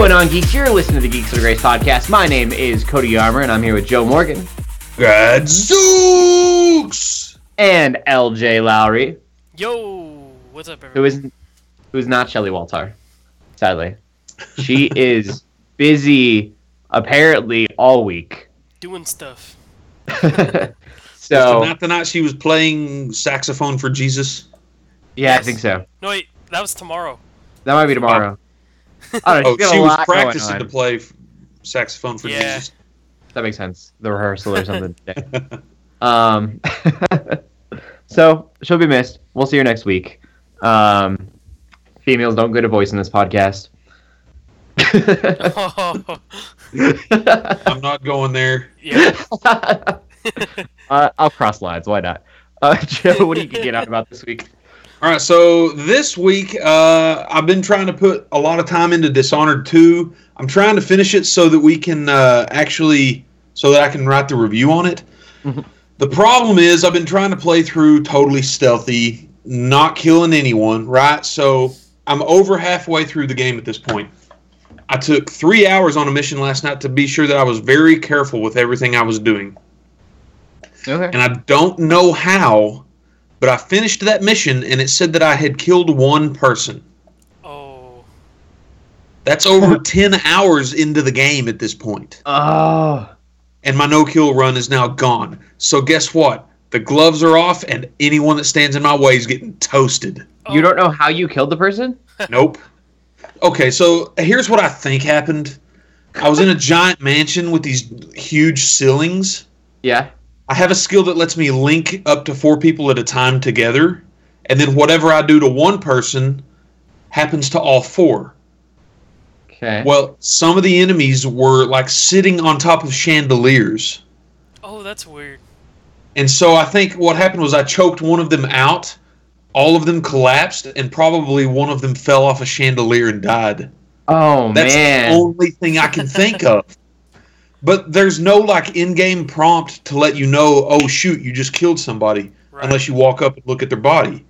going on, geeks? You're listening to the Geeks Under Grace podcast. My name is Cody Armour, and I'm here with Joe Morgan Gadzooks! and LJ Lowry, Yo, what's up, who everyone? is who is not Shelley Waltar. Sadly, she is busy apparently all week. Doing stuff. so Not the night she was playing saxophone for Jesus. yeah, I think so. No, wait, that was tomorrow. That might be tomorrow. I don't know. Oh, she's got she a was practicing to play saxophone for Yeah. Jesus. That makes sense. The rehearsal or something. um, so she'll be missed. We'll see her next week. Um, females don't get a voice in this podcast. Oh, I'm not going there. yeah. uh, I'll cross lines. Why not? Uh, Joe, what do you get out about this week? All right, so this week uh, I've been trying to put a lot of time into Dishonored 2. I'm trying to finish it so that we can uh, actually, so that I can write the review on it. Mhm. The problem is I've been trying to play through totally stealthy, not killing anyone, right? So I'm over halfway through the game at this point. I took three hours on a mission last night to be sure that I was very careful with everything I was doing Okay. and I don't know how, but I finished that mission and it said that I had killed one person. Oh, That's over 10 hours into the game at this point. Oh. And my no kill run is now gone. So guess what? The gloves are off and anyone that stands in my way is getting toasted. You don't know how you killed the person? Nope. Okay, so here's what I think happened. I was in a giant mansion with these huge ceilings. Yeah. I have a skill that lets me link up to four people at a time together, and then whatever I do to one person happens to all four. Okay. Well, some of the enemies were like sitting on top of chandeliers. oh, that's weird. And so I think what happened was I choked one of them out, all of them collapsed, and probably one of them fell off a chandelier and died. Oh That's man. the only thing I can think of. But there's no like in-game prompt to let you know, oh shoot, you just killed somebody, Right. unless you walk up and look at their body.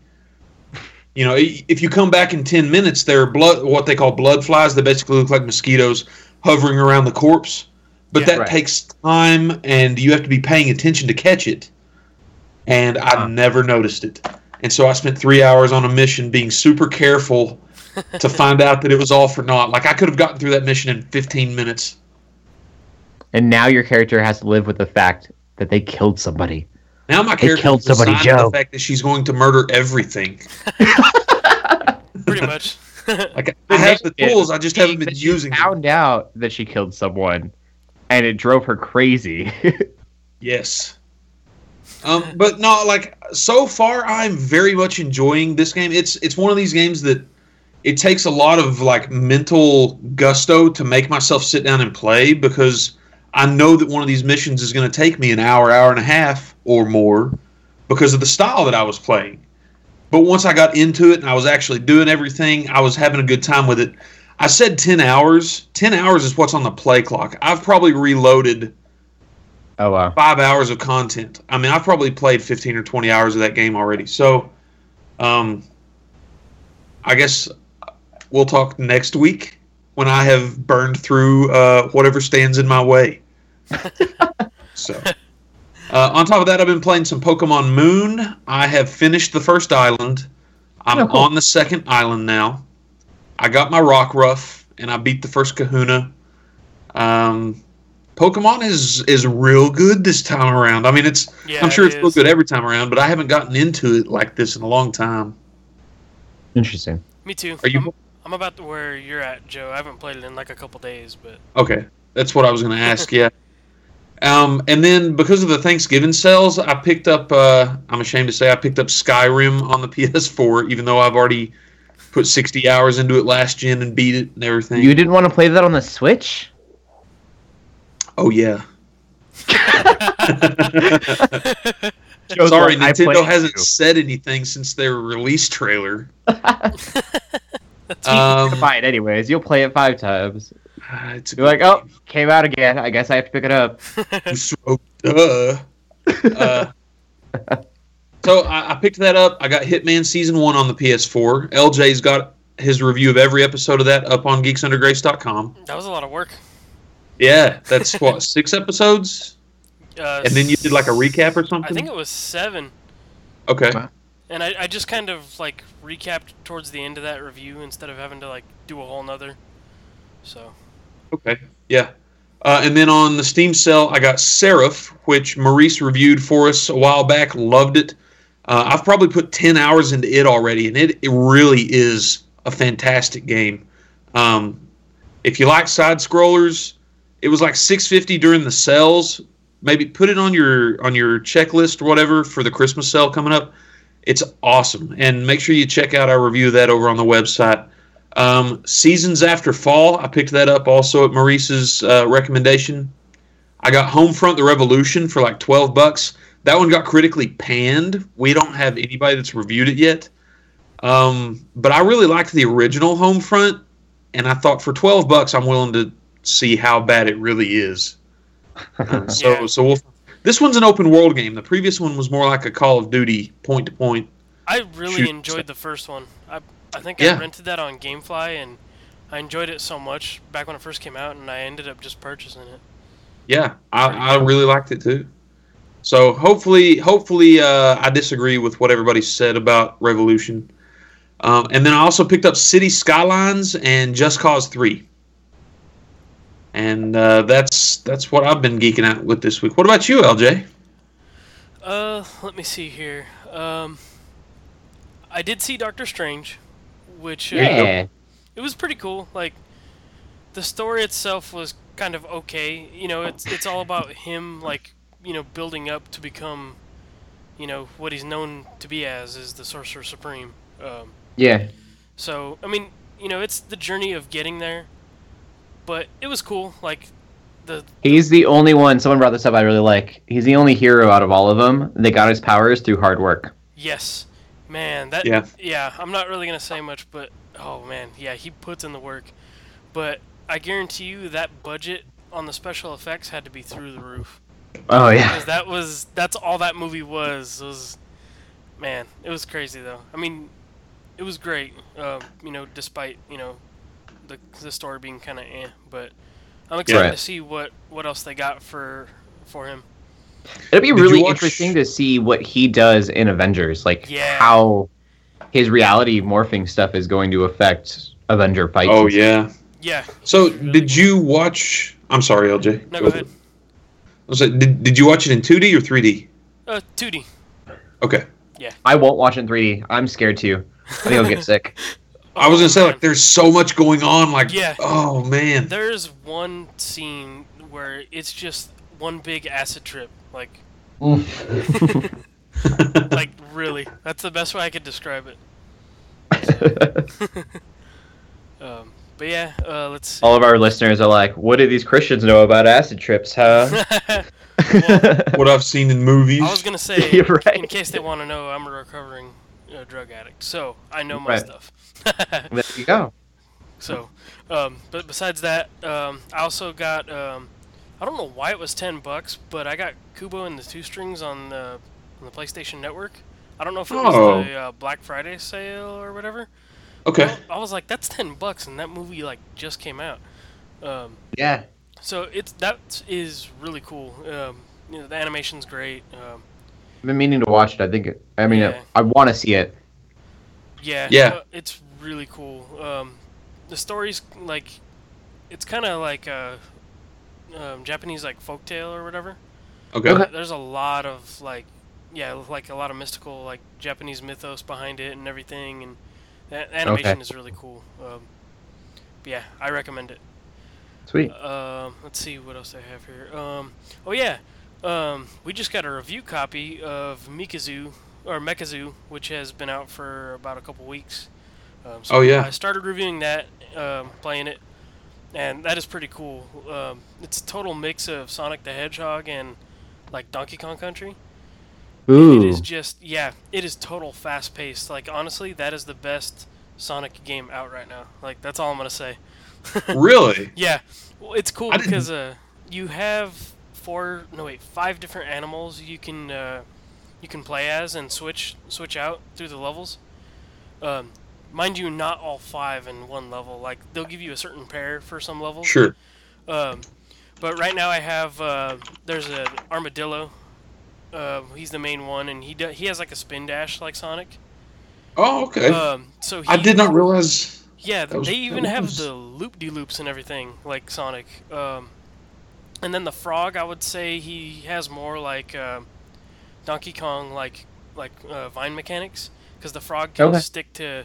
You know, if you come back in ten minutes, they're blood, what they call blood flies. They basically look like mosquitoes hovering around the corpse. But Yeah. that Right. takes time, and you have to be paying attention to catch it. And I Huh. never noticed it. And so I spent three hours on a mission being super careful to find out that it was all for naught. Like I could have gotten through that mission in 15 minutes. And now your character has to live with the fact that they killed somebody. Now my character killed somebody, Joe. the fact that she's going to murder everything. Pretty much. Like I have the tools, I just haven't been But she using them. Found out that she killed someone, and it drove her crazy. Yes. Um, but no, like so far, I'm very much enjoying this game. It's it's one of these games that it takes a lot of like mental gusto to make myself sit down and play because I know that one of these missions is going to take me an hour, hour and a half or more because of the style that I was playing. But once I got into it and I was actually doing everything, I was having a good time with it. I said 10 hours. 10 hours is what's on the play clock. I've probably reloaded oh wow. five hours of content. I mean, I've probably played 15 or 20 hours of that game already. So, um, I guess we'll talk next week when I have burned through uh, whatever stands in my way. so, uh, on top of that, I've been playing some Pokemon Moon. I have finished the first island. I'm Oh, cool. on the second island now. I got my Rockruff and I beat the first Kahuna. Um, Pokemon is is real good this time around. I mean, it's Yeah, I'm sure it it's real good every time around, but I haven't gotten into it like this in a long time. Interesting. Me too. Are you I'm, I'm about to where you're at, Joe. I haven't played it in like a couple days, but okay? That's what I was going to ask. yeah. Um, and then because of the Thanksgiving sales, I picked up. Uh, I'm ashamed to say I picked up Skyrim on the PS4, even though I've already put 60 hours into it last gen and beat it and everything. You didn't want to play that on the Switch? oh yeah. Sorry, Nintendo hasn't you." said anything since their release trailer. that's Um, Buy it anyways. You'll play it five times. uh, it's You're like, oh, came out again. I guess I have to pick it up. So, duh. Uh, so I, I picked that up. I got Hitman Season 1 on the PS4. LJ's got his review of every episode of that up on geeksundergrace.com. That was a lot of work. Yeah, that's what six episodes, Uh, and then you did like a recap or something. I think it was seven, okay. Wow. And I, I just kind of like recapped towards the end of that review instead of having to like do a whole nother. So Okay. Yeah. Uh, and then on the Steam sale, I got Seraph, which Maurice reviewed for us a while back. Loved it. Uh, I've probably put 10 hours into it already, and it, it really is a fantastic game. Um, if you like side scrollers, it was like 650 during the sales. Maybe put it on your on your checklist or whatever for the Christmas sale coming up. It's awesome, and make sure you check out our review of that over on the website. Um, Seasons After Fall, I picked that up also at Maurice's uh, recommendation. I got Homefront: The Revolution for like twelve bucks. That one got critically panned. We don't have anybody that's reviewed it yet. Um, but I really liked the original Homefront, and I thought for twelve bucks, I'm willing to see how bad it really is. Uh, so, Yeah. so we'll. This one's an open world game. The previous one was more like a Call of Duty point to point. I really enjoyed the first one. I I think Yeah. I rented that on GameFly and I enjoyed it so much back when it first came out, and I ended up just purchasing it. Yeah, I, I really liked it too. So hopefully, hopefully, uh, I disagree with what everybody said about Revolution. Um, and then I also picked up City Skylines and Just Cause Three. And uh, that's that's what I've been geeking out with this week. What about you, LJ? Uh, let me see here. Um, I did see Doctor Strange, which uh, Yeah. it was pretty cool. Like, the story itself was kind of okay. You know, it's it's all about him, like, you know, building up to become, you know, what he's known to be as is the Sorcerer Supreme. Um, Yeah. so I mean, you know, it's the journey of getting there, but it was cool. Like, the He's the only one. Someone brought this up. I really like. He's the only hero out of all of them that got his powers through hard work. Yes, man. That Yeah. yeah. I'm not really gonna say much, but oh man, yeah, he puts in the work. But I guarantee you that budget on the special effects had to be through the roof Oh yeah. because that was that's all that movie was. Was man, it was crazy though. I mean, it was great. Uh, you know, despite you know the the story being kind of eh, but I'm excited Right. to see what what else they got for for him. It'd be Did really watch- interesting to see what he does in Avengers, like Yeah. how his reality morphing stuff is going to affect Avenger fights. Oh yeah. Yeah. So Really did you watch? I'm sorry, LJ. No, go ahead. I was like, did, did you watch it in 2D or 3D? Uh, 2D. Okay. Yeah. I won't watch it in 3D. I'm scared to. I think I'll get sick. I was gonna say like there's so much going on. Like Yeah. oh man. There's one scene where it's just one big acid trip. Like, like really. That's the best way I could describe it. Um, but yeah, uh, let's see. All of our listeners are like, "What do these Christians know about acid trips, huh?" what I've seen in movies. I was gonna say, right. in case they want to know, I'm a recovering uh, drug addict, so I know my Right. stuff. there you go. So, um, but besides that, um, I also got. Um, I don't know why it was ten bucks, but I got Kubo and the Two Strings on the on the PlayStation Network. I don't know if it was Oh. the uh, Black Friday sale or whatever. okay. I, I was like, that's ten bucks, and that movie like just came out. Um, Yeah. so it's that is really cool. Um, you know, the animation's great. Um, I've been meaning to watch it. I think. It, I mean, Yeah. I want to see it. Yeah, Yeah. uh, it's really cool. Um, the story's like, it's kind of like a um, Japanese like folktale or whatever. Okay. Okay. There's a lot of like, yeah, like a lot of mystical like Japanese mythos behind it and everything, and the animation Okay. is really cool. Um, yeah, I recommend it. Sweet. Um, let's see what else I have here. Um, oh yeah, um, we just got a review copy of Mikazu or Mekazoo, which has been out for about a couple weeks. Um, so Oh, yeah. I started reviewing that, um, playing it, and that is pretty cool. Um, it's a total mix of Sonic the Hedgehog and like Donkey Kong Country. Ooh. It is just yeah, it is total fast paced. Like honestly, that is the best Sonic game out right now. Like that's all I'm gonna say. Really? Yeah, well, it's cool I didn't- because uh, you have four, no wait, five different animals you can uh, you can play as and switch switch out through the levels. Um, mind you, not all five in one level. Like they'll give you a certain pair for some levels. Sure. Um, but right now I have uh, there's an armadillo. Uh, he's the main one, and he do, he has like a spin dash like Sonic. Oh, okay. Um, so he, I did not realize. Yeah, was- they even that have the loop de loops and everything like Sonic. Um, and then the frog, I would say he has more like uh, Donkey Kong, like like uh, vine mechanics, because the frog can Okay. stick to.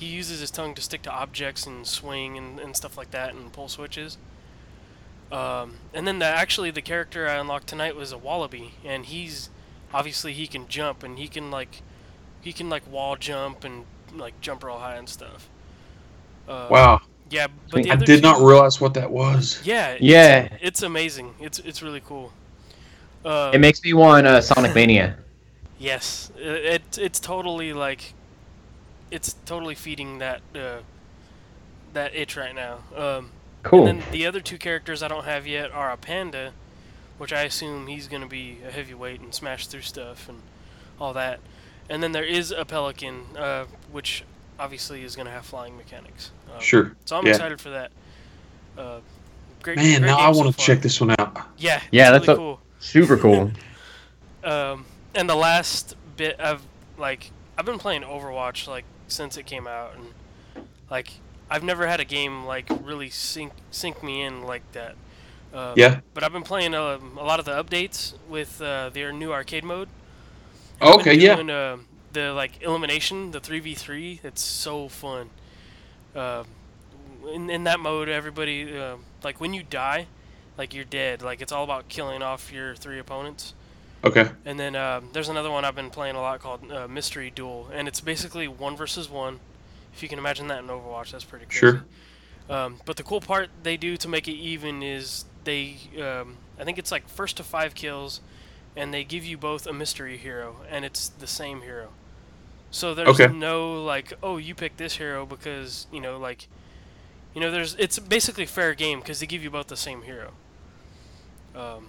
He uses his tongue to stick to objects and swing and, and stuff like that and pull switches. Um, and then the, actually the character I unlocked tonight was a wallaby, and he's obviously he can jump and he can like he can like wall jump and like jump real high and stuff. Uh, Wow. Yeah, but I other did not realize what that was. Yeah. It's, Yeah. It's amazing. It's it's really cool. Uh, It makes me want uh, Sonic Mania. yes. It, it it's totally like, it's totally feeding that uh, that itch right now. Um, Cool. And then the other two characters I don't have yet are a panda, which I assume he's going to be a heavyweight and smash through stuff and all that. And then there is a pelican, uh, which obviously is going to have flying mechanics. Um, Sure. So I'm Yeah. excited for that. Uh, great. Man, great now I want to far. check this one out. Yeah. Yeah, that's really a- cool. Super cool. Um, and the last bit of like I've been playing Overwatch like since it came out, and like I've never had a game like really sink sink me in like that. Um, Yeah. But I've been playing um, a lot of the updates with uh, their new arcade mode. And I've been Okay, yeah. Doing, uh, the like elimination, the three v three. It's so fun. Uh, in in that mode, everybody like when you die, like you're dead. Like it's all about killing off your three opponents. Okay. And then um, there's another one I've been playing a lot called uh, Mystery Duel, and it's basically one versus one. If you can imagine that in Overwatch, that's pretty crazy. Sure. Um, but the cool part they do to make it even is they, um, I think it's like first to five kills, and they give you both a mystery hero, and it's the same hero. So there's Okay. no like, oh, you pick this hero because you know, like, you know, there's it's basically fair game because they give you both the same hero. Um,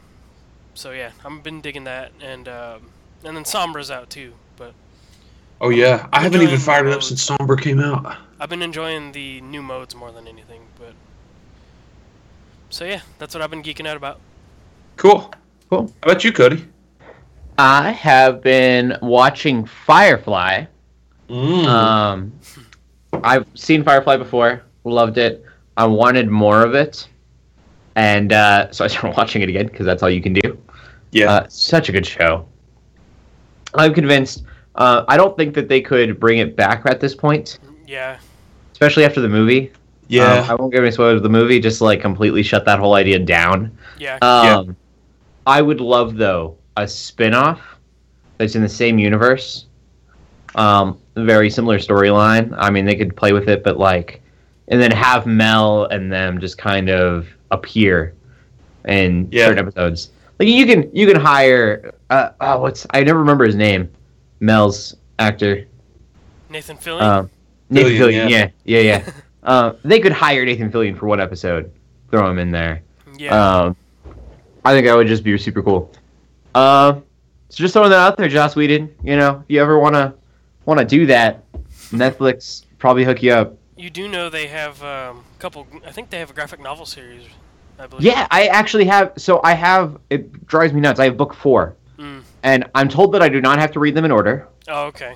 so yeah, I've been digging that, and um, and then Sombra's out too, but Oh yeah, I haven't even fired it up since Sombra came out. I've been enjoying the new modes more than anything. But so yeah, that's what I've been geeking out about. Cool. Cool. How about you, Cody? I have been watching Firefly. Mm. Um, I've seen Firefly before, loved it. I wanted more of it, and uh, so I started watching it again because that's all you can do. yeah. Uh, such a good show. I'm convinced. Uh, I don't think that they could bring it back at this point, Yeah, especially after the movie. yeah. Um, I won't give any spoilers of the movie. Just like completely shut that whole idea down. yeah, Um, I would love though a spin-off that's in the same universe. Um, very similar storyline. I mean, they could play with it, but like, and then have Mel and them just kind of appear in Yeah. certain episodes. Like you can you can hire uh, oh what's I never remember his name. Mel's actor. Nathan Fillion. Um, Nathan Fillion, Fillion. Yeah, yeah, yeah. uh, they could hire Nathan Fillion for one episode. Throw him in there. yeah, Um, I think that would just be super cool. Uh, so just throwing that out there, Joss Whedon. You know, if you ever wanna wanna do that, Netflix probably hook you up. You do know they have um, a couple. I think they have a graphic novel series. I believe. Yeah, I actually have. So I have. It drives me nuts. I have book four, Mm. and I'm told that I do not have to read them in order, Oh, okay.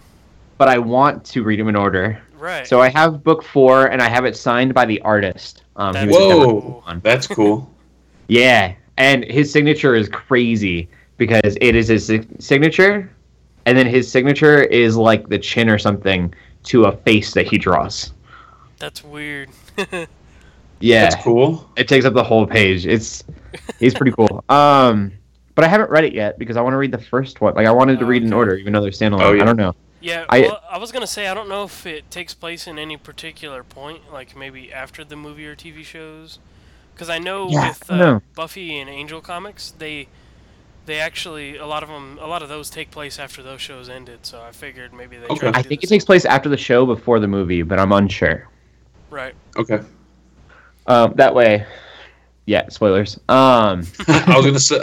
but I want to read them in order. Right. So I have book four, and I have it signed by the artist. Um, That's Whoa. Democrat. That's cool. Yeah, and his signature is crazy because it is his signature, and then his signature is like the chin or something to a face that he draws. That's weird. Yeah, That's cool. it takes up the whole page. It's he's pretty cool. Um, but I haven't read it yet because I want to read the first one. Like I wanted to read in order, even though they're standalone. Oh, yeah. I don't know. yeah. I- well, I was gonna say I don't know if it takes place in any particular point, like maybe after the movie or TV shows, because I know Yeah, with uh, don't. Buffy and Angel comics, they they actually a lot of them a lot of those take place after those shows ended. So I figured maybe they. Okay. I think it takes place after the show, before the movie, but I'm unsure. Right. Okay. Um, that way, yeah. Spoilers. Um, I was gonna say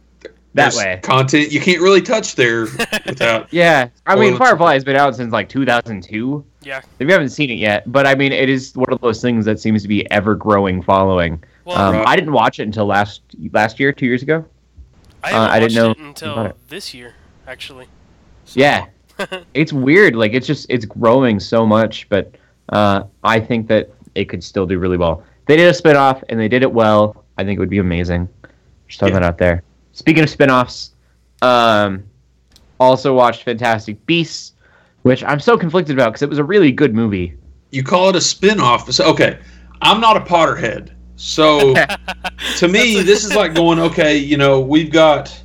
that way. content you can't really touch there without. Yeah, I mean, Firefly has been out since like 2002. Yeah. If you haven't seen it yet, but I mean, it is one of those things that seems to be ever growing following. Well, Um, Right. I didn't watch it until last last year, two years ago. I uh, haven't I didn't know it until it. this year, actually. So- Yeah, it's weird. Like it's just it's growing so much, but uh, I think that it could still do really well. They did a spin-off and they did it well. I think it would be amazing. Just throwing Yeah. that out there. Speaking of spin-offs, um, also watched Fantastic Beasts, which I'm so conflicted about because it was a really good movie. You call it a spin-off. So, okay, I'm not a Potterhead, so to me, this is like going, okay, you know, we've got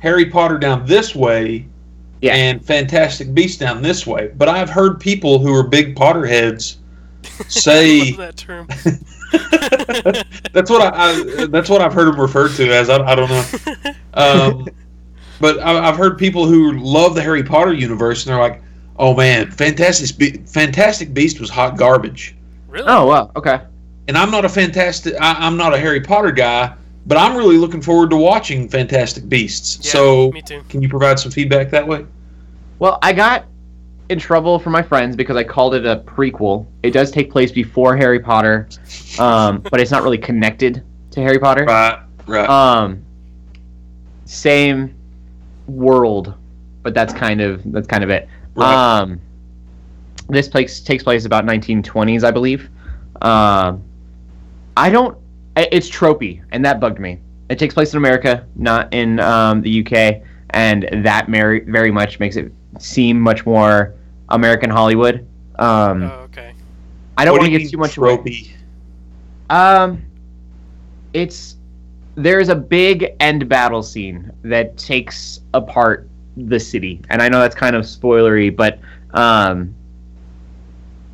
Harry Potter down this way, Yeah. and Fantastic Beasts down this way. But I've heard people who are big Potterheads say that term. that's what I, I that's what I've heard them referred to as. I, I don't know. Um, but I, I've heard people who love the Harry Potter universe, and they're like, "Oh man, Fantastic Be- Fantastic Beast was hot garbage." really? Oh wow, okay. And I'm not a fantastic. I, I'm not a Harry Potter guy, but I'm really looking forward to watching Fantastic Beasts. Yeah, so, me too. can you provide some feedback that way? Well, I got in trouble from my friends because I called it a prequel. It does take place before Harry Potter, um, but it's not really connected to Harry Potter. Right, right. Um, same world, but that's kind of that's kind of it. Right. Um, this place takes place about 1920s, I believe. Um, I don't. I- It's tropey, and that bugged me. It takes place in America, not in um, the UK, and that very very much makes it seem much more American Hollywood. Um, Oh, okay. I don't want to you get mean too much away. tropey? Um, it's there's a big end battle scene that takes apart the city, and I know that's kind of spoilery, but um,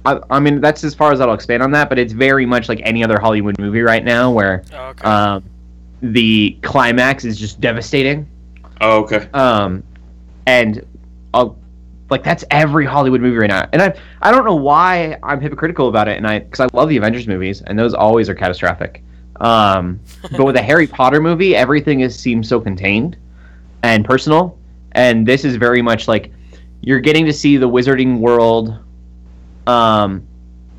I, I mean that's as far as I'll expand on that. But it's very much like any other Hollywood movie right now, where Oh, okay. um, the climax is just devastating. Oh, okay. Um, and I'll, like that's every Hollywood movie right now. And I I don't know why I'm hypocritical about it, and I because I love the Avengers movies, and those always are catastrophic. Um, but with a Harry Potter movie, everything is seems so contained and personal, and this is very much like you're getting to see the Wizarding world um,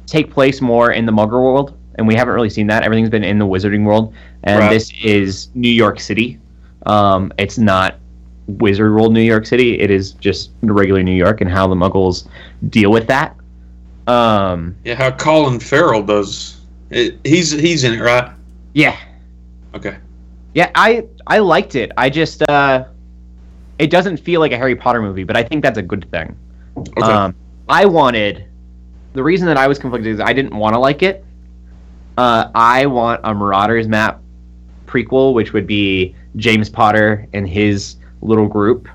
take place more in the Muggle world, and we haven't really seen that. Everything's been in the Wizarding world, and Right. this is New York City. Um, it's not Wizard World New York City. It is just regular New York and how the Muggles deal with that. Um, Yeah, how Colin Farrell does. It, he's he's in it, right? yeah, Okay. yeah. I I liked it. I just uh, it doesn't feel like a Harry Potter movie, but I think that's a good thing. Okay. Um, I wanted the reason that I was conflicted is I didn't want to like it. Uh, I want a Marauders map prequel, which would be James Potter and his little group.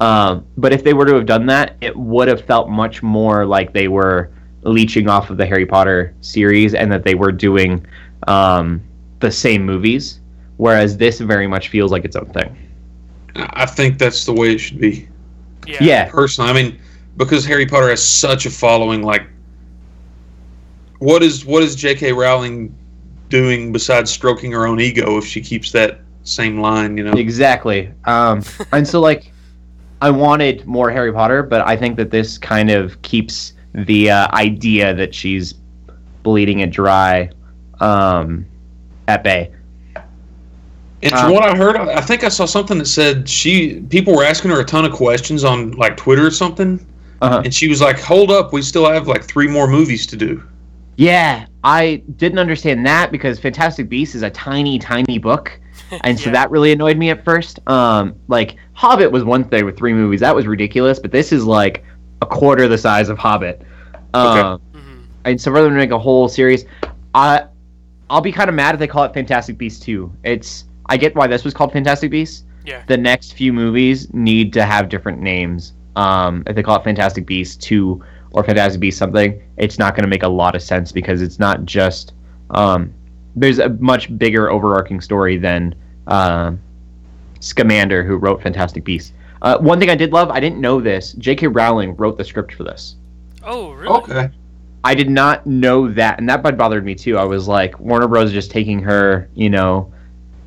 Um, but if they were to have done that, it would have felt much more like they were leeching off of the Harry Potter series and that they were doing um, the same movies. Whereas this very much feels like its own thing. I think that's the way it should be. yeah. Yeah, Personally, I mean, because Harry Potter has such a following, like, what is what is J.K. Rowling doing besides stroking her own ego if she keeps that same line? You know. Exactly. Um, and so like, I wanted more Harry Potter, but I think that this kind of keeps the uh, idea that she's bleeding it dry um, at bay. And from Um, what I heard, I I think I saw something that said she people were asking her a ton of questions on like Twitter or something, Uh-huh. and she was like, "Hold up, we still have like three more movies to do." Yeah, I didn't understand that because Fantastic Beasts is a tiny, tiny book, and so that really annoyed me at first. Um, like Hobbit was one thing with three movies, that was ridiculous, but this is like a quarter the size of Hobbit. Um, Mhm. and so for them to make a whole series, I I'll be kind of mad if they call it Fantastic Beasts 2. It's I get why this was called Fantastic Beasts. Yeah. The next few movies need to have different names. Um, if they call it Fantastic Beasts 2 or Fantastic Beasts something, it's not going to make a lot of sense because it's not just um, there's a much bigger overarching story than um Scamander who wrote Fantastic Beasts. Uh, one thing I did love, I didn't know this. J.K. Rowling wrote the script for this. Oh, really? Okay. I did not know that, and that bothered me too. I was like, Warner Bros. is just taking her, you know,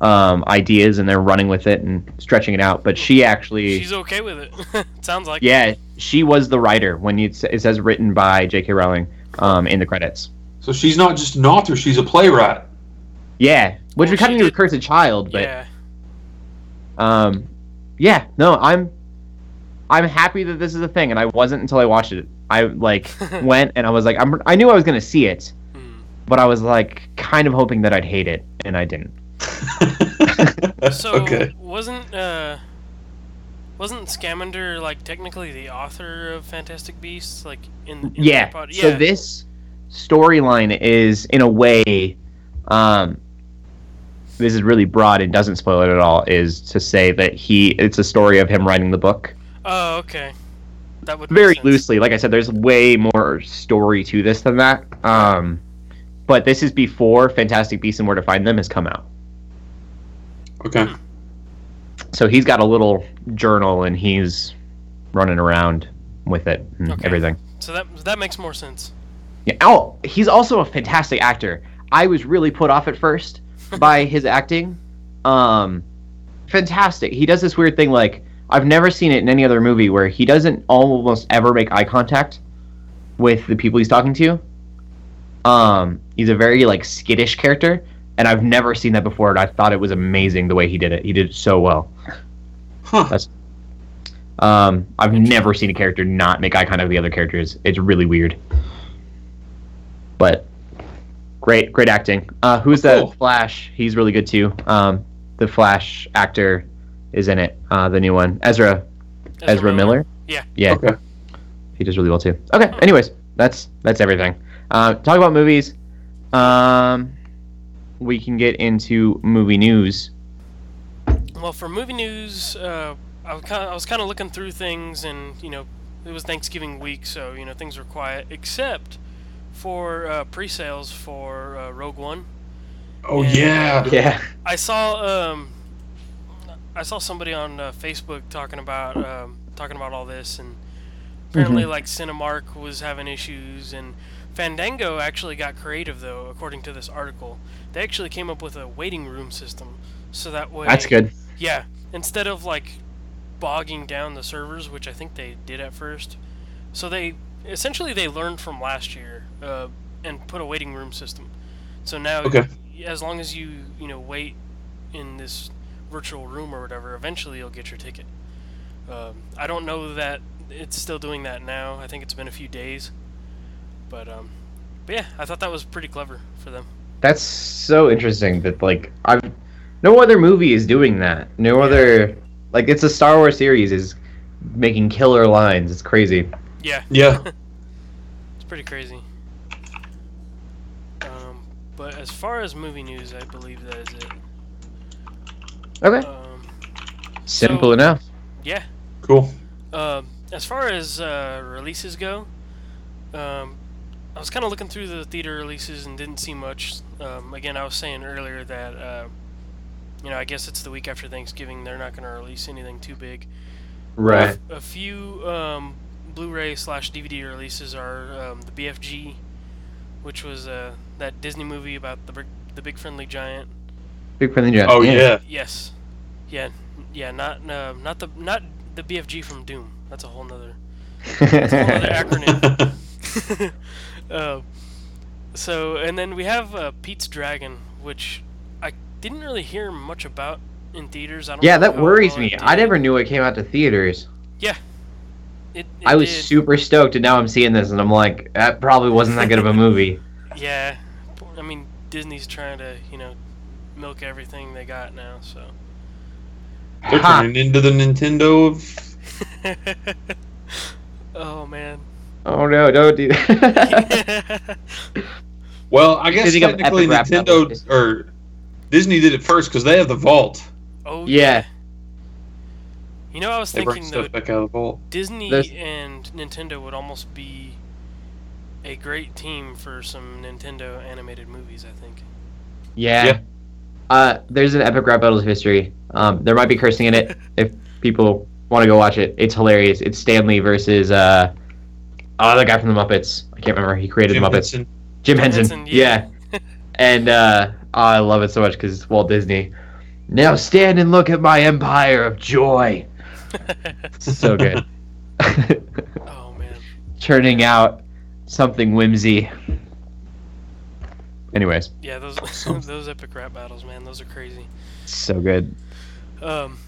um, ideas and they're running with it and stretching it out. But she actually, She's okay with it. Sounds like. yeah, she was the writer when it says written by J.K. Rowling um, in the credits. So she's not just an author; she's a playwright. Yeah, which Well, we kind she of knew did- Cursed Child, but Yeah. um, yeah, no, I'm I'm happy that this is a thing, and I wasn't until I watched it. I like went and I was like, I'm, I knew I was gonna see it, Hmm. but I was like kind of hoping that I'd hate it, and I didn't. So okay. wasn't uh wasn't Scamander like technically the author of Fantastic Beasts like in, in Yeah. Harry Potter? So this storyline is in a way, um, this is really broad and doesn't spoil it at all. Is to say that he it's a story of him writing the book Oh, okay. That would very loosely. Like I said, there's way more story to this than that. Um, but this is before Fantastic Beasts and Where to Find Them has come out. Okay. So he's got a little journal and he's running around with it and Okay. everything. So that that makes more sense. Yeah. Oh, he's also a fantastic actor. I was really put off at first by his acting. Um, fantastic. He does this weird thing like I've never seen it in any other movie where he doesn't almost ever make eye contact with the people he's talking to. Um, he's a very like skittish character, and I've never seen that before. And I thought it was amazing the way he did it. He did it so well. Huh. That's, Um, I've never seen a character not make eye contact with the other characters. It's really weird. But great, great acting. Uh, who's the Cool. Flash? He's really good too. Um, the Flash actor is in it. Uh, the new one, Ezra Ezra, Miller. Yeah. Yeah. Okay. He does really well too. Okay. Anyways, that's that's everything. Uh, talk about movies. Um, we can get into movie news. Well, for movie news, uh, I was kind of I was kind of looking through things, and you know, it was Thanksgiving week, so you know things were quiet, except for uh, pre-sales for uh, Rogue One. Oh Yeah. yeah. Yeah. I saw um, I saw somebody on uh, Facebook talking about um, talking about all this, and apparently, like Cinemark was having issues, and Fandango actually got creative though, according to this article. They actually came up with a waiting room system, so that way That's good. Yeah, instead of like bogging down the servers, which I think they did at first. So they essentially they learned from last year uh, and put a waiting room system. So now, Okay. as long as you you know wait in this virtual room or whatever, eventually you'll get your ticket. Um, I don't know that it's still doing that now. I think it's been a few days, but um, but yeah, I thought that was pretty clever for them. That's so interesting that like I've no other movie is doing that. No Yeah. other like it's a Star Wars series is making killer lines. It's crazy. Yeah, Yeah. It's pretty crazy. Um, but as far as movie news, I believe that is it. Okay. Um, Simple so- enough. yeah. Cool. Um, as far as uh, releases go, um, I was kind of looking through the theater releases and didn't see much. Um, again, I was saying earlier that uh, you know I guess it's the week after Thanksgiving. They're not going to release anything too big. Right. A few um, Blu-ray slash DVD releases are um, the BFG, which was uh, that Disney movie about the big, the big friendly giant. Big friendly giant. Oh yeah. Yes, yeah, yeah, not uh, not the not the BFG from Doom. That's a whole nother that's a whole nother acronym. Uh, so and then we have uh, Pete's Dragon, which I didn't really hear much about in theaters. I don't yeah, that worries me. I never knew it came out to theaters. It, it I was did. super stoked, and now I'm seeing this, and I'm like, that probably wasn't that good of a movie. Yeah, I mean Disney's trying to you know milk everything they got now, so. They're turning into the Nintendo of. oh man. Oh no, don't do that. Well, I guess technically Nintendo or Disney did it first because they have the vault. oh Yeah. You know, I was They thinking though, back out of the vault. Disney There's- and Nintendo would almost be a great team for some Nintendo animated movies. I think. yeah. Yeah. Uh, there's an epic rap battles history. Um, there might be cursing in it if people want to go watch it. It's hilarious. It's Stanley versus uh, oh, the guy from the Muppets. I can't remember. He created Jim the Muppets. Henson. Jim Jim Henson. Henson, yeah. yeah. and uh, oh, I love it so much because it's Walt Disney. Now stand and look at my empire of joy. so good. oh man. Churning out something whimsy. Anyways, Yeah, those those epic rap battles, man, those are crazy. so good. Um,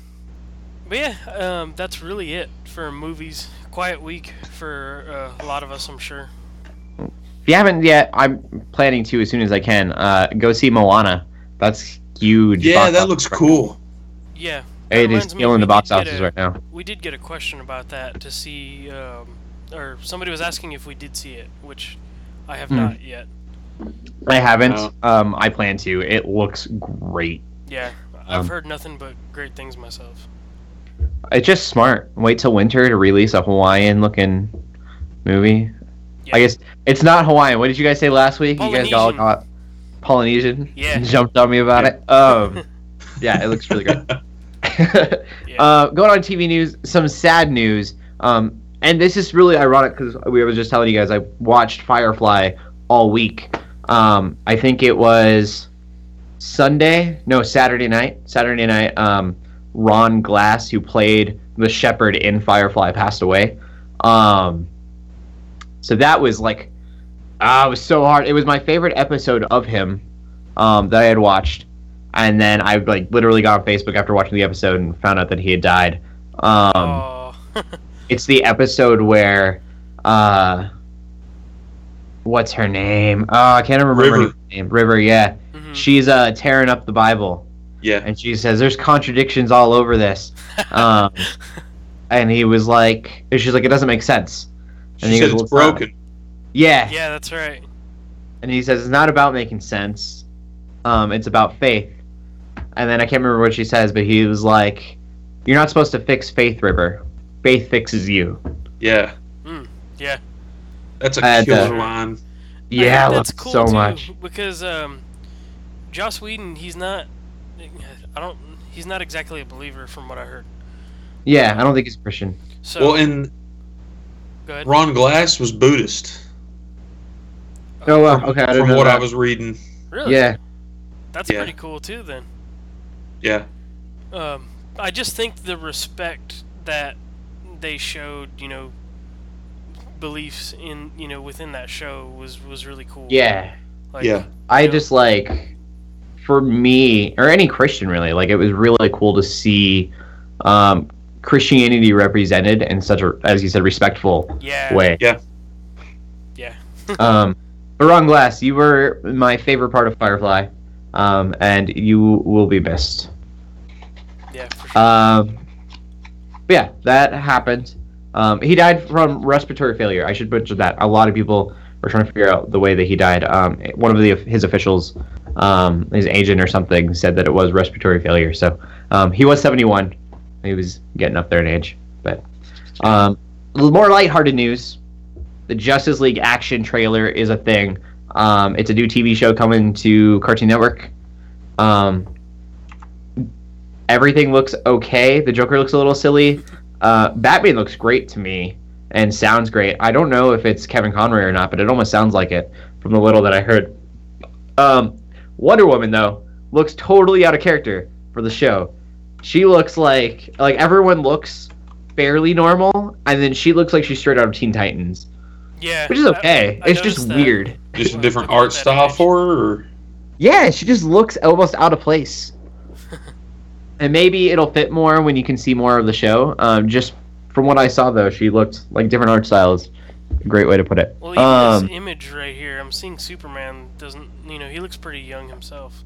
but yeah, um, that's really it for movies. Quiet week for uh, a lot of us, I'm sure. If you haven't yet, I'm planning to as soon as I can. Uh, go see Moana. That's huge. Yeah, that looks right cool. Yeah. that It is reminds me, killing the box did get office a- right now. We did get a question about that to see, um, or somebody was asking if we did see it, which I have Hmm. not yet. I haven't. No. Um, I plan to. It looks great. Yeah, I've Um, heard nothing but great things myself. It's just smart. Wait till winter to release a Hawaiian looking movie. Yeah. I guess it's not Hawaiian. What did you guys say last week? You guys all got Polynesian. Yeah. Jumped on me about it. Um, yeah, it looks really good. Yeah. uh, going on TV news, some sad news. Um, and this is really ironic because we were just telling you guys I watched Firefly all week. Um, I think it was Sunday, no Saturday night. Saturday night. Um, Ron Glass, who played the Shepherd in Firefly, passed away. Um, so that was like, ah, it was so hard. It was my favorite episode of him um, that I had watched and then I like literally got on Facebook after watching the episode and found out that he had died. Um, oh. It's the episode where, uh, what's her name? Oh, I can't remember River. her name. River, yeah. Mhm. She's uh tearing up the Bible, Yeah. and she says there's contradictions all over this. Um, and he was like, and she's like, it doesn't make sense. She and he said goes, it's "Well, not." broken. Yeah. yeah, that's right. and he says it's not about making sense um, it's about faith and then i can't remember what she says but he was like you're not supposed to fix faith river faith fixes you Yeah. Yeah. That's a had killer to- line. Yeah heard I that's cool so too, much because um, Joss Whedon, he's not. I don't. He's not exactly a believer, from what I heard. yeah i don't think he's a christian So Well, and go ahead. Ron Glass was Buddhist. oh well okay i From know what that. I was reading. Really? yeah That's Yeah. pretty cool too. Then. Yeah. Um, I just think the respect that they showed, you know, beliefs in, you know, within that show was was really cool. yeah Like, Yeah. i Yeah. just like for me or any christian really like it was really cool to see um, christianity represented in such a as you said respectful Yeah. way Yeah. Yeah. um, but Ron Glass, you were my favorite part of Firefly, um, and you will be missed. Yeah. For sure. Um, but yeah, that happened. Um, he died from respiratory failure. I should mention that. A lot of people were trying to figure out the way that he died. Um, one of the his officials, um, his agent or something, said that it was respiratory failure. So um, he was 71. He was getting up there in age. But um, more lighthearted news. The Justice League action trailer is a thing. Um, it's a new TV show coming to Cartoon Network. Um, everything looks okay. The Joker looks a little silly. Uh, Batman looks great to me and sounds great. I don't know if it's Kevin Conroy or not, but it almost sounds like it from the little that I heard. Um, Wonder Woman though looks totally out of character for the show. She looks like like everyone looks fairly normal, and then she looks like she's straight out of Teen Titans, yeah. which is okay. I it's just that. weird. Just a different art style for her, or Yeah, she just looks almost out of place. and maybe it'll fit more when you can see more of the show. Um, just from what I saw, though, she looked like different art styles. Great way to put it. Well, even Um, this image right here, I'm seeing Superman doesn't. You know, he looks pretty young himself.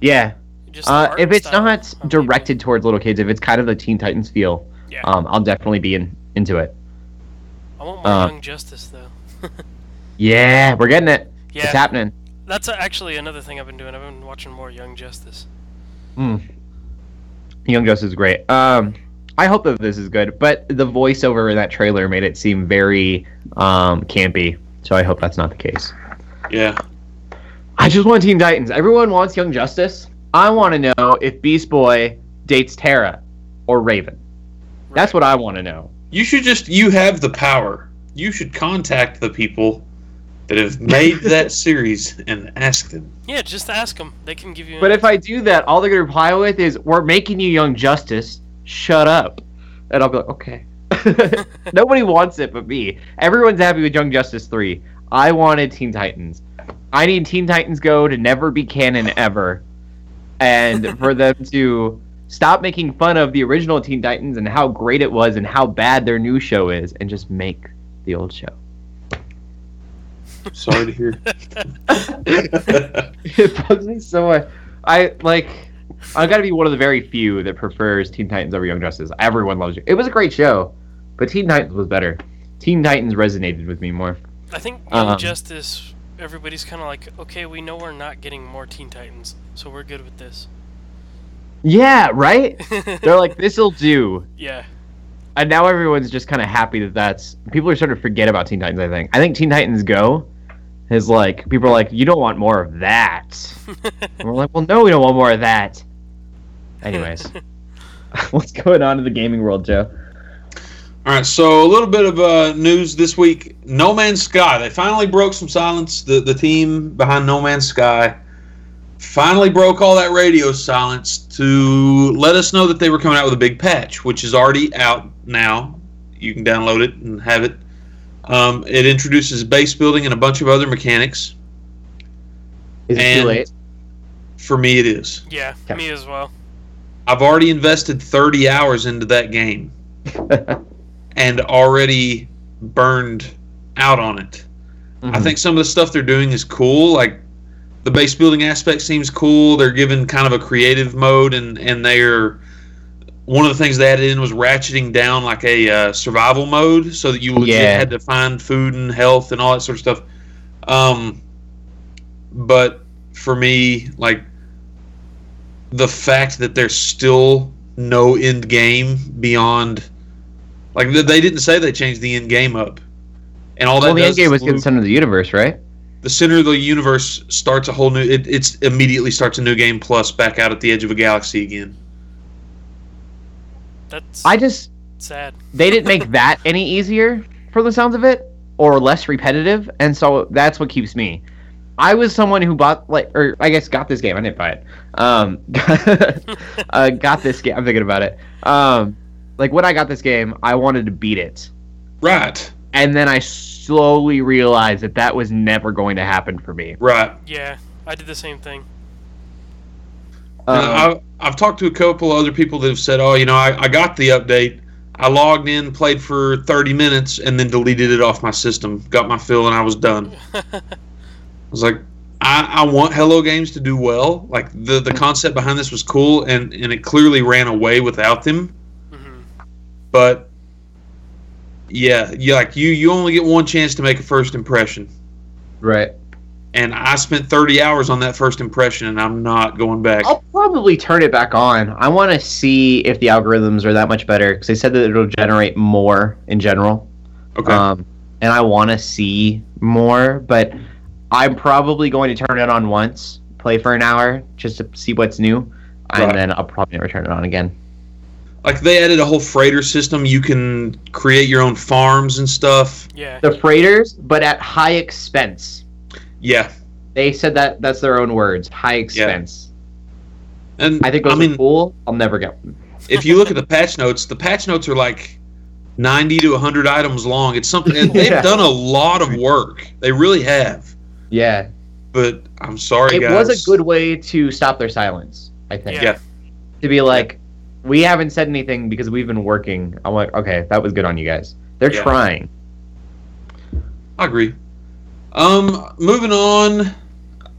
yeah. Just Uh, if it's not I'm directed towards little kids, if it's kind of the Teen Titans feel, Yeah. um, I'll definitely be in, into it. I want more uh, Young Justice though. Yeah, we're getting it. yeah. It's happening. That's actually another thing I've been doing. I've been watching more Young Justice. Mm. Young Justice is great. Um, I hope that this is good, but the voiceover in that trailer made it seem very um, campy. So I hope that's not the case. yeah, I just want Teen Titans. Everyone wants Young Justice. I want to know if Beast Boy dates Tara or Raven. That's what I want to know. you should just you have the power. You should contact the people that have made that series and ask them. Yeah, just ask them. They can give you. But an if I do that, all they're gonna reply with is, "We're making you Young Justice. Shut up," and I'll be like, "Okay." Nobody wants it but me. Everyone's happy with Young Justice three. I wanted Teen Titans. I need Teen Titans Go to never be canon ever, and for them to stop making fun of the original Teen Titans and how great it was and how bad their new show is, and just make the old show. Sorry to hear. it bugs me so much. I like. I got to be one of the very few that prefers Teen Titans over Young Justice. Everyone loves it. It was a great show, but Teen Titans was better. Teen Titans resonated with me more. I think Young Um, Justice, everybody's kind of like, okay, we know we're not getting more Teen Titans, so we're good with this. Yeah, right. They're like, this'll do, yeah, and now everyone's just kind of happy that that's. People are starting to forget about Teen Titans. I think. I think Teen Titans Go is like people are like, you don't want more of that. We're like, well, no, we don't want more of that. Anyways, what's going on in the gaming world, Joe? All right, so a little bit of uh, news this week. No Man's Sky. They finally broke some silence. The the team behind No Man's Sky finally broke all that radio silence to let us know that they were coming out with a big patch, which is already out now. You can download it and have it. Um, it introduces base building and a bunch of other mechanics. Is it And- too late? For me, it is. yeah, Okay. me as well. I've already invested 30 hours into that game and already burned out on it. I Mhm. think some of the stuff they're doing is cool. Like the base building aspect seems cool. They're given kind of a creative mode, and and they're one of the things they added in was ratcheting down like a uh, survival mode, so that you legit Yeah. had to find food and health and all that sort of stuff. Um, but for me, like the fact that there's still no end game beyond, like they they didn't say they changed the end game up, and all that. well, the end game is was get loop- center of the universe, right? the center of the universe starts a whole new it it's immediately starts a new game plus back out at the edge of a galaxy again That's I just sad. they didn't make that any easier for the sounds of it, or less repetitive, and so that's what keeps me. I was someone who bought like, or I guess got this game. I didn't buy it. Um, uh, got this game. I'm thinking about it. Um, like when I got this game, I wanted to beat it, right and then I slowly realized that that was never going to happen for me. right Yeah, I did the same thing. Um, I, i've talked to a couple other people that have said oh you know I, I got the update i logged in played for 30 minutes and then deleted it off my system got my fill and i was done i was like I, I want hello games to do well like the, the concept behind this was cool and, and it clearly ran away without them hmm but yeah, you like you you only get one chance to make a first impression, right. and I spent thirty hours on that first impression, and I'm not going back. I'll probably turn it back on. I want to see if the algorithms are that much better because they said that it'll generate more in general. Okay, Um, and I want to see more, but I'm probably going to turn it on once, play for an hour just to see what's new, and then I'll probably never turn it on again. like they added a whole freighter system. You can create your own farms and stuff. Yeah. The freighters, but at high expense. Yeah, They said that that's their own words, high expense. and I think those I mean, are cool. I'll never get one. if you look at the patch notes, the patch notes are like ninety to hundred items long. It's something and they've Yeah. done a lot of work. They really have. Yeah, But I'm sorry, it guys. was a good way to stop their silence. I think. Yeah. Yeah. To be like, we haven't said anything because we've been working. I'm like, okay, that was good on you guys. They're Yeah. trying. I agree. Um, moving on,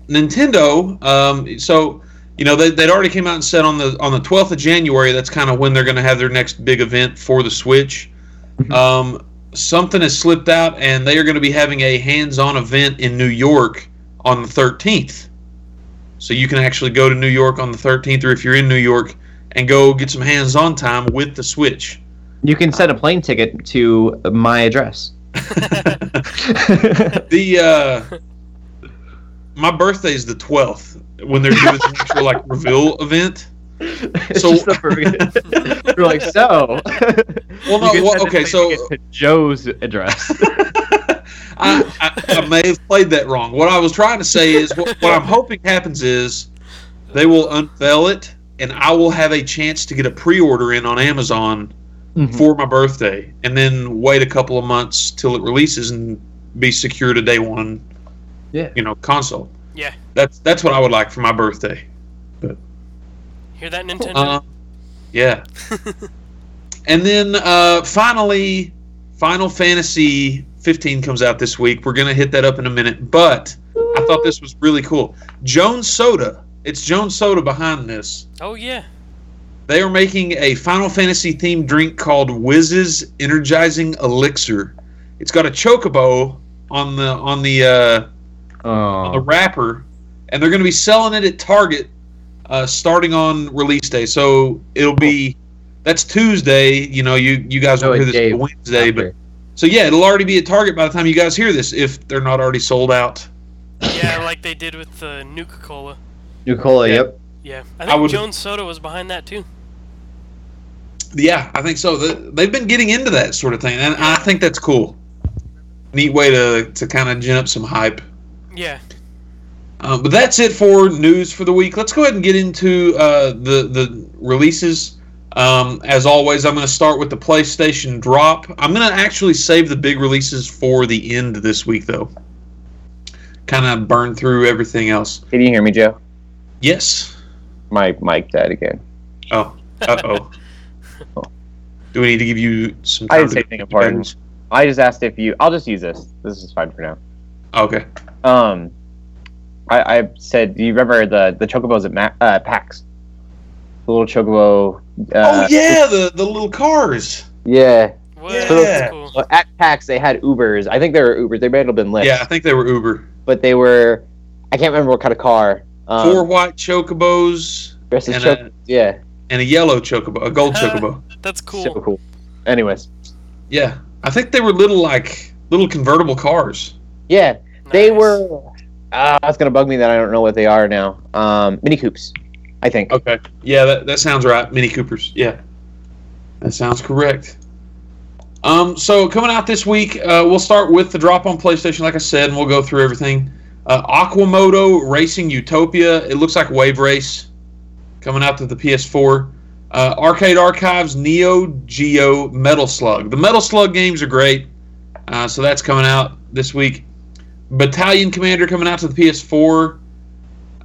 Nintendo. Um, so you know they they'd already came out and said on the on the twelfth of January that's kind of when they're going to have their next big event for the Switch. Mhm. Um, something has slipped out, and they are going to be having a hands-on event in New York on the thirteenth. So you can actually go to New York on the thirteenth, or if you're in New York, and go get some hands-on time with the Switch. You can send a plane ticket to my address. The uh, my birthday is the twelfth when they're doing the actual like reveal event. It's So- just the perfect- You're like, so. Well, no, well, okay, so- to Joe's address. I, I, I may have played that wrong. What I was trying to say is what, what I'm hoping happens is they will unveil it, and I will have a chance to get a pre-order in on Amazon Mhm. for my birthday, and then wait a couple of months till it releases and be secure to day one. Yeah. you know, console. Yeah. That's that's what I would like for my birthday. Hear that, Nintendo? Uh, yeah. and then uh, finally, Final Fantasy 15 comes out this week. We're gonna hit that up in a minute, but I thought this was really cool. Jones Soda. It's Jones Soda behind this. oh yeah. They are making a Final Fantasy themed drink called Wiz's Energizing Elixir. It's got a chocobo on the on the uh, on the Oh. wrapper, and they're going to be selling it at Target uh, starting on release day. So it'll be that's Tuesday. You know, you you guys Oh, will hear this day Wednesday, but so yeah, it'll already be at Target by the time you guys hear this, if they're not already sold out. Yeah, like they did with the Nuka Cola. New cola. Yeah. Yep. Yeah, I I think would- Jones Soda was behind that too. Yeah, I think so. The- They've been getting into that sort of thing, and I think that's cool. Neat way to to kind of gin up some hype. Yeah. Uh, but that's it for news for the week. Let's go ahead and get into uh, the the releases. Um, as always, I'm going to start with the PlayStation drop. I'm going to actually save the big releases for the end this week, though. Kind of burn through everything else. Can you hear me, Joe? Yes. My mic died again. Oh. Uh oh. Do we need to give you some? I didn't say to anything important. I just asked if you. I'll just use this. This is fine for now. Okay. Um, I, I said, do you remember the the chocobos at Ma- uh, PAX? The little chocobo. Uh, oh yeah, the the little cars. yeah. What? Yeah. That's cool. Well, at PAX, they had Ubers. I think they were Ubers. They might have been Lyft. Yeah, I think they were Uber. But they were. I can't remember what kind of car. Um, Four white chocobos dressed as and choc- a Yeah. and a yellow chocobo, a gold chocobo. That's cool. So cool. Anyways. Yeah, I think they were little like little convertible cars. Yeah. They were. Uh, that's gonna bug me that I don't know what they are now. Um, Mini Coops, I think. Okay. Yeah, that, that sounds right. Mini Coopers. Yeah, that sounds correct. Um, so coming out this week, uh, we'll start with the drop on PlayStation, like I said, and we'll go through everything. Uh, Aquamoto Racing Utopia. It looks like Wave Race coming out to the PS4. Uh, Arcade Archives Neo Geo Metal Slug. The Metal Slug games are great, uh, so that's coming out this week. Battalion Commander coming out to the PS4.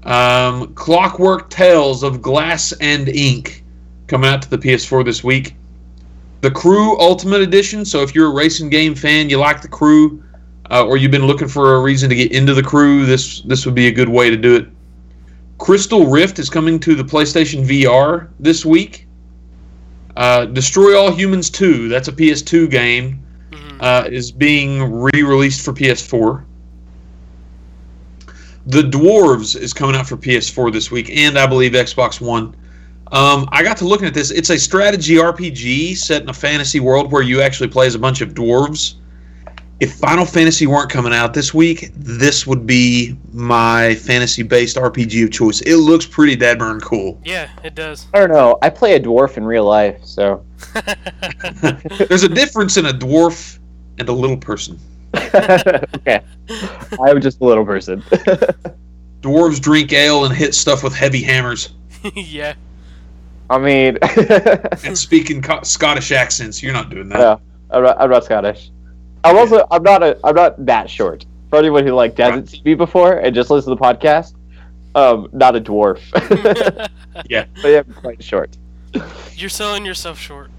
Um, Clockwork Tales of Glass and Ink coming out to the PS4 this week. The Crew Ultimate Edition. So if you're a racing game fan, you like the Crew, uh, or you've been looking for a reason to get into the Crew, this this would be a good way to do it. Crystal Rift is coming to the PlayStation VR this week. Uh, Destroy All Humans 2, that's a PS2 game, Mhm. uh, is being re-released for PS4. The Dwarves is coming out for PS4 this week, and I believe Xbox One. Um, I got to looking at this. It's a strategy RPG set in a fantasy world where you actually play as a bunch of dwarves. If Final Fantasy weren't coming out this week, this would be my fantasy-based RPG of choice. It looks pretty dead burn cool. Yeah, it does. I don't know. I play a dwarf in real life, so. There's a difference in a dwarf and a little person. okay. I'm just a little person. Dwarves drink ale and hit stuff with heavy hammers yeah. I mean, and speak in co- Scottish accents. You're not doing that. Yeah. I'm not, I'm not Scottish. I'm also I'm not a I'm not that short. For anyone who like doesn't see me before and just listens to the podcast, um, not a dwarf. Yeah. but yeah, I'm quite short. You're selling yourself short.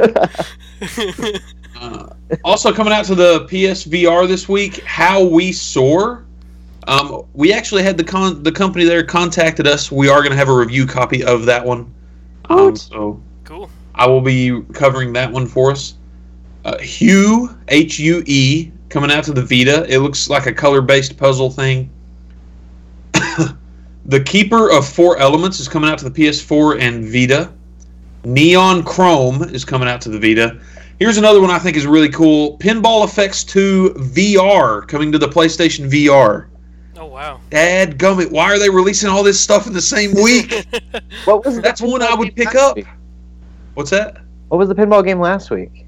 Uh, also coming out to the PSVR this week, How We Soar. Um, we actually had the con- the company there contacted us. We are going to have a review copy of that one. Um, What? so cool. I will be covering that one for us. Uh, Hue H U E coming out to the Vita. It looks like a color based puzzle thing. the Keeper of Four Elements is coming out to the PS4 and Vita. Neon Chrome is coming out to the Vita. Here's another one I think is really cool. Pinball Effects 2 VR coming to the PlayStation VR. Oh wow. Dad gummit, why are they releasing all this stuff in the same week? What was the That's one I would pick up. week? What's that? What was the pinball game last week?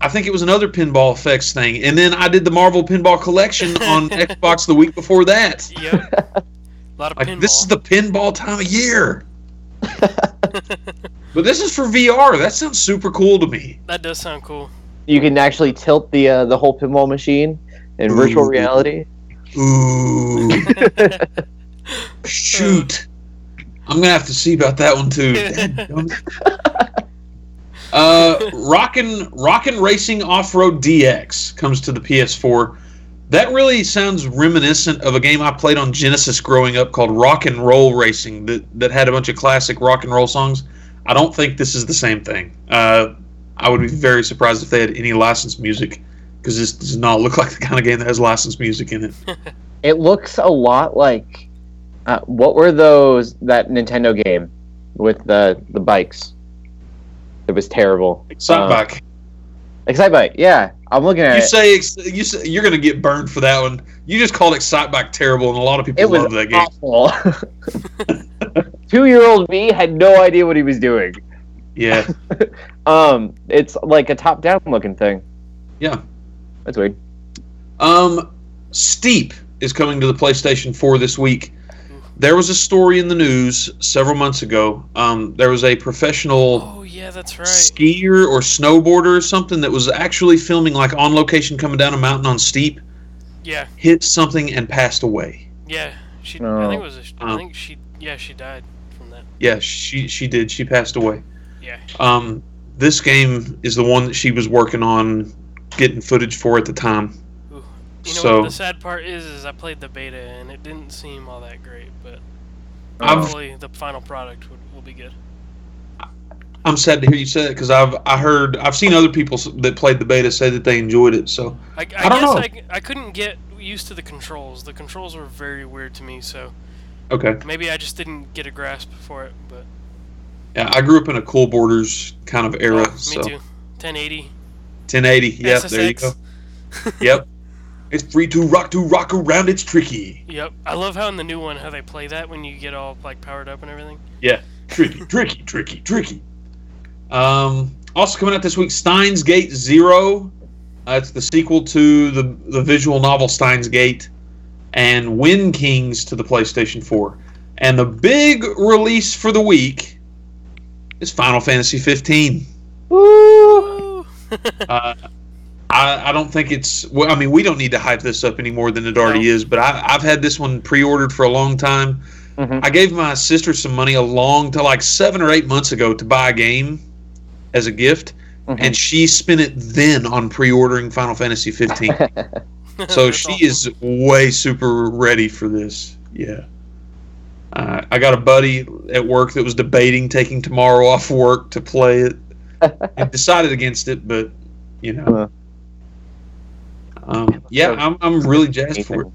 I think it was another pinball effects thing, and then I did the Marvel Pinball Collection on Xbox the week before that. Yep. A lot of Like pinball. this is the pinball time of year. but this is for VR. That sounds super cool to me. that does sound cool. You can actually tilt the uh, the whole pinball machine in virtual reality. Ooh, shoot! I'm gonna have to see about that one too. Uh, Rockin' Rockin' Racing Off Road DX comes to the PS4. That really sounds reminiscent of a game I played on Genesis growing up called Rock and Roll Racing that, that had a bunch of classic rock and roll songs. I don't think this is the same thing. Uh, I would be very surprised if they had any licensed music because this does not look like the kind of game that has licensed music in it. It looks a lot like uh, what were those that Nintendo game with the the bikes? It was terrible. Excitebike. Excitebike, yeah. I'm looking at you it. say you say you're gonna get burned for that one. You just called Excitebike terrible, and a lot of people It love that game. Two year old me had no idea what he was doing. Yeah, Um, it's like a top down looking thing. yeah. That's weird. Um, Steep is coming to the PlayStation 4 this week. There was a story in the news several months ago. Um, there was a professional Oh yeah, that's right. skier or snowboarder or something that was actually filming like on location coming down a mountain on Steep, Yeah, hit something and passed away. yeah. She. I think it was. A, I Oh. think she. Yeah, she died from that. Yeah, she she did. She passed away. Yeah. Um, this game is the one that she was working on getting footage for at the time. Ooh. You know So- what the sad part is? Is I played the beta and it didn't seem all that great, but I've- hopefully the final product would, will be good. I'm sad to hear you say that because I've I heard I've seen other people that played the beta say that they enjoyed it. So I, I, I don't guess know. I, I couldn't get used to the controls. The controls were very weird to me, so okay, maybe I just didn't get a grasp for it. But yeah, I grew up in a Cool Boarders kind of era. Oh, me so too. 1080. 1080. Yep, SSX. there you go. Yep, it's free to rock to rock around. It's tricky, Yep. I love how in the new one how they play that when you get all like powered up and everything. Yeah, tricky, tricky, tricky, tricky. Um, also coming out this week, Steins Gate Zero. Uh, it's the sequel to the the visual novel Steins Gate, and Wind Kings to the PlayStation 4. And the big release for the week is Final Fantasy 15. Woo! Uh, I, I don't think it's. Well, I mean, we don't need to hype this up any more than it already No. is. But I, I've had this one pre-ordered for a long time. Mhm. I gave my sister some money a long to like seven or eight months ago to buy a game as a gift, Mhm. and she spent it then on pre-ordering Final Fantasy 15. so she awesome. is way super ready for this. Yeah. Uh, I got a buddy at work that was debating taking tomorrow off work to play it. and decided against it, but you know. Um, yeah, I'm, I'm really jazzed for it.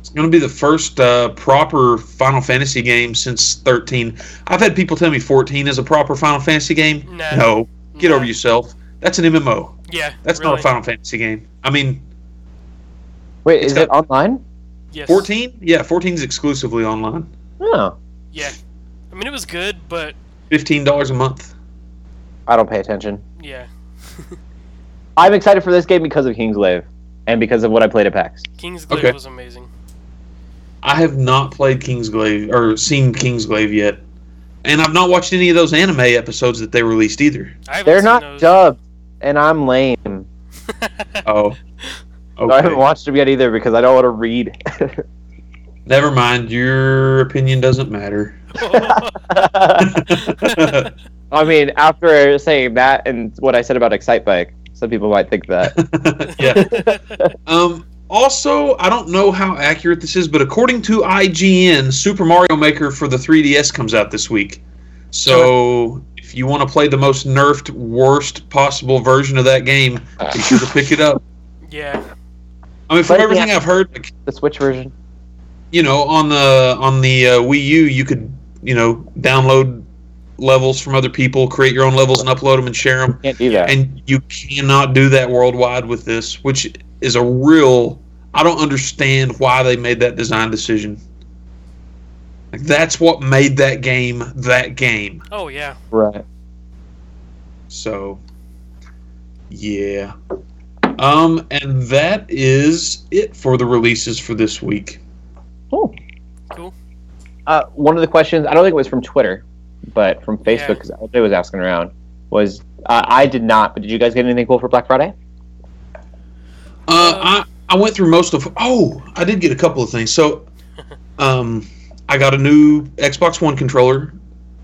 It's going to be the first uh, proper Final Fantasy game since 13. I've had people tell me 14 is a proper Final Fantasy game. Nah. No, get Nah. over yourself. That's an MMO. Yeah. That's really. not a Final Fantasy game. I mean, Wait, It's is it online? Yes. 14? Yeah, 14 is exclusively online. No, Yeah. I mean, it was good, but $15 a month. I don't pay attention. yeah. I'm excited for this game because of Kingsglaive and because of what I played at PAX. Kingsglaive Okay. was amazing. I have not played Kingsglaive or seen Kingsglaive yet. And I've not watched any of those anime episodes that they released either. They're not those. dubbed, and I'm lame. Oh. So I haven't watched them yet either because I don't want to read. Never mind. Your opinion doesn't matter. I mean, after saying that and what I said about Excitebike, some people might think that. yeah. Um, also, I don't know how accurate this is, but according to IGN, Super Mario Maker for the 3DS comes out this week. So if you want to play the most nerfed, worst possible version of that game, be sure to pick it up. yeah. I mean, from But, everything yeah. I've heard, like, the Switch version. you know, on the on the uh, Wii U, you could, you know, download levels from other people, create your own levels, and upload them and share them. Can't do that. and you cannot do that worldwide with this, which is a real. I don't understand why they made that design decision. Like that's what made that game that game. Oh yeah. Right. So, Yeah. Um, and that is it for the releases for this week. Cool. Cool. Uh, one of the questions I don't think it was from Twitter, but from Facebook Yeah. because I was asking around was uh, I did not. But did you guys get anything cool for Black Friday? Uh, I I went through most of. Oh, I did get a couple of things. So, um, I got a new Xbox One controller,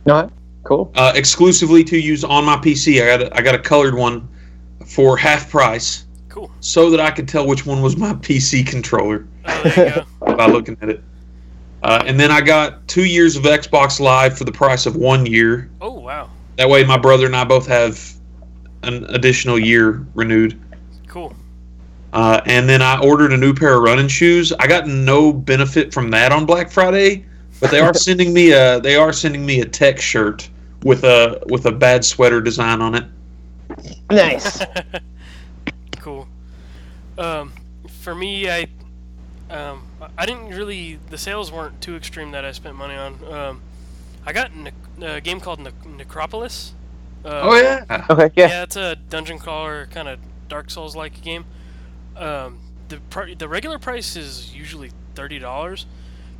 No. Cool. uh, exclusively to use on my PC. I got a, I got a colored one for half price, Cool. so that I could tell which one was my PC controller Oh, there you go. by looking at it. Uh, and then I got two years of Xbox Live for the price of one year. Oh wow. That way, my brother and I both have an additional year renewed. Cool. Uh, and then I ordered a new pair of running shoes. I got no benefit from that on Black Friday, but they are sending me a they are sending me a tech shirt with a with a bad sweater design on it. Nice. cool. Um, for me, I um, I didn't really. The sales weren't too extreme that I spent money on. Um, I got ne- a game called ne- Necropolis. Uh, Oh yeah, okay. yeah. Yeah. it's a dungeon crawler kind of Dark Souls like game. Um, the pr- the regular price is usually thirty dollars,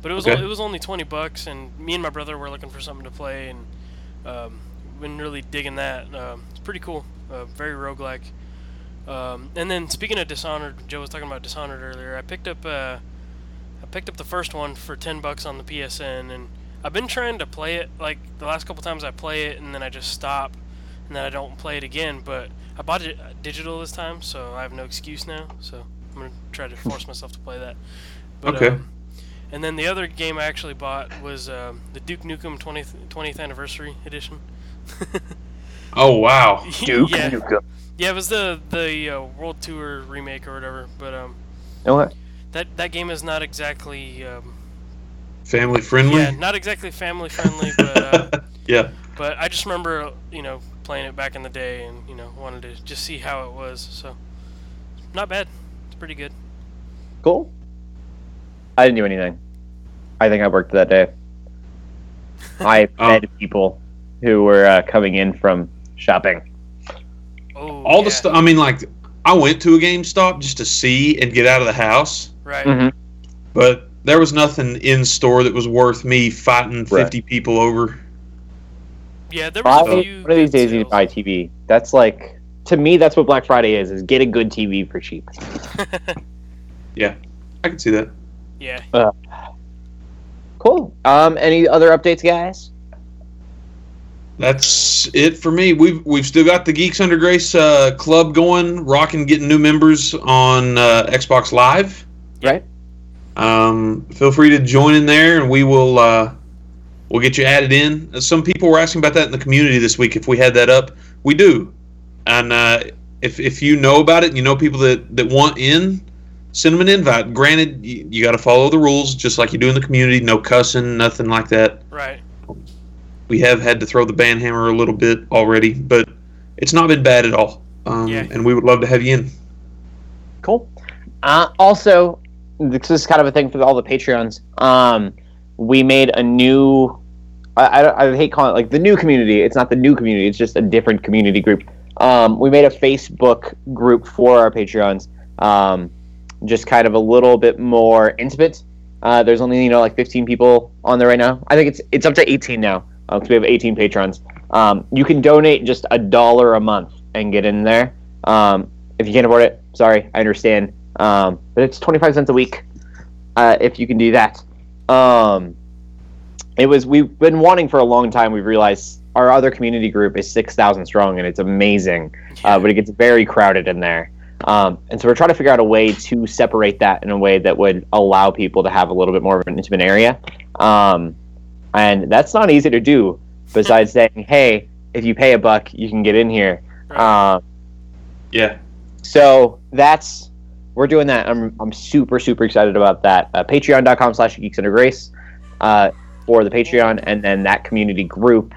but it was Okay. o- it was only twenty bucks, and me and my brother were looking for something to play, and um, been really digging that. Um, it's pretty cool, uh, very roguelike. Um, and then speaking of Dishonored, Joe was talking about Dishonored earlier. I picked up uh, I picked up the first one for ten bucks on the PSN, and I've been trying to play it like the last couple times I play it, and then I just stop, and then I don't play it again. But I bought it uh, digital this time, so I have no excuse now. So I'm gonna try to force myself to play that. But, Okay. Um, and then the other game I actually bought was um, the Duke Nukem 20th, 20th Anniversary Edition. oh wow, Duke. yeah, Nukem. Yeah, it was the the uh, World Tour remake or whatever. But um, Okay. that that game is not exactly um, family friendly. yeah, not exactly family friendly, but uh, yeah, but I just remember you know playing it back in the day and you know wanted to just see how it was. So not bad. It's pretty good. Cool. I didn't do anything. I think I worked that day. I Oh. fed people who were uh, coming in from shopping. Oh, all yeah, the stuff. I mean, like I went to a GameStop just to see and get out of the house, Right. Mhm. but there was nothing in store that was worth me fighting Right. fifty people over. Yeah, there was Buy a few. one of these good days you sales. buy TV. That's like to me that's what Black Friday is: is get a good TV for cheap. Yeah, I can see that. yeah. Cool. Um, any other updates, guys? That's it for me. We've we've still got the Geeks Under Grace uh, club going, rocking, getting new members on uh, Xbox Live. Right. Um, feel free to join in there, and we will uh, we'll get you added in. Uh, Some people were asking about that in the community this week. If we had that up, we do. And uh, if if you know about it, and you know people that that want in, send them an invite. Granted, you, you got to follow the rules just like you do in the community. No cussing, nothing like that. Right. We have had to throw the ban hammer a little bit already, but it's not been bad at all. Um, Yeah. And we would love to have you in. Cool. Uh, also, this is kind of a thing for all the Patreons. Um, we made a new. I, I, I hate calling it like the new community. It's not the new community. It's just a different community group. Um, we made a Facebook group for our Patreons. Um, just kind of a little bit more intimate. Uh, there's only you know like 15 people on there right now. I think it's it's up to 18 now because we have 18 patrons. Um, you can donate just a dollar a month and get in there. Um, if you can't afford it, sorry, I understand. Um, but it's 25 cents a week uh, if you can do that. Um, it was we've been wanting for a long time. We've realized our other community group is 6,000 strong and it's amazing, uh, but it gets very crowded in there. Um, and so we're trying to figure out a way to separate that in a way that would allow people to have a little bit more of an intimate area. Um, and that's not easy to do. Besides saying, "Hey, if you pay a buck, you can get in here." Right. Um, Yeah. so that's we're doing that. I'm I'm super super excited about that. Uh, Patreon.com slash Geeks Under Grace uh, for the Patreon, and then that community group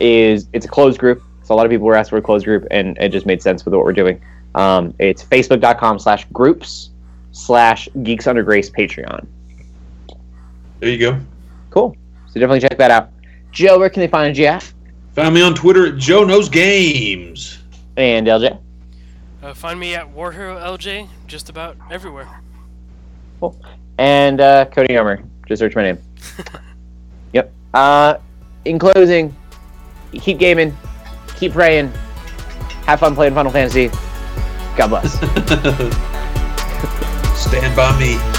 is it's a closed group. So a lot of people were asked for a closed group, and it just made sense with what we're doing. Um, it's Facebook.com slash groups slash Geeks Under Grace Patreon. There you go. Cool. So definitely check that out. Joe, where can they find you at? Find me on Twitter at Joe Knows Games. And LJ. Uh, find me at War Hero LJ just about everywhere. Cool. And uh, Cody Armor. Just search my name. yep. Uh, in closing, keep gaming, keep praying, have fun playing Final Fantasy. God bless. Stand by me.